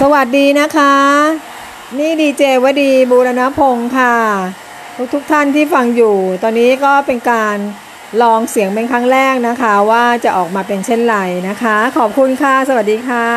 สวัสดีนะคะ นี่ดีเจวดีบูรณพงศ์ค่ะ ทุกทุกท่านที่ฟังอยู่ ตอนนี้ก็เป็นการลองเสียงเป็นครั้งแรกนะคะ ว่าจะออกมาเป็นเช่นไรนะคะ ขอบคุณค่ะ สวัสดีค่ะ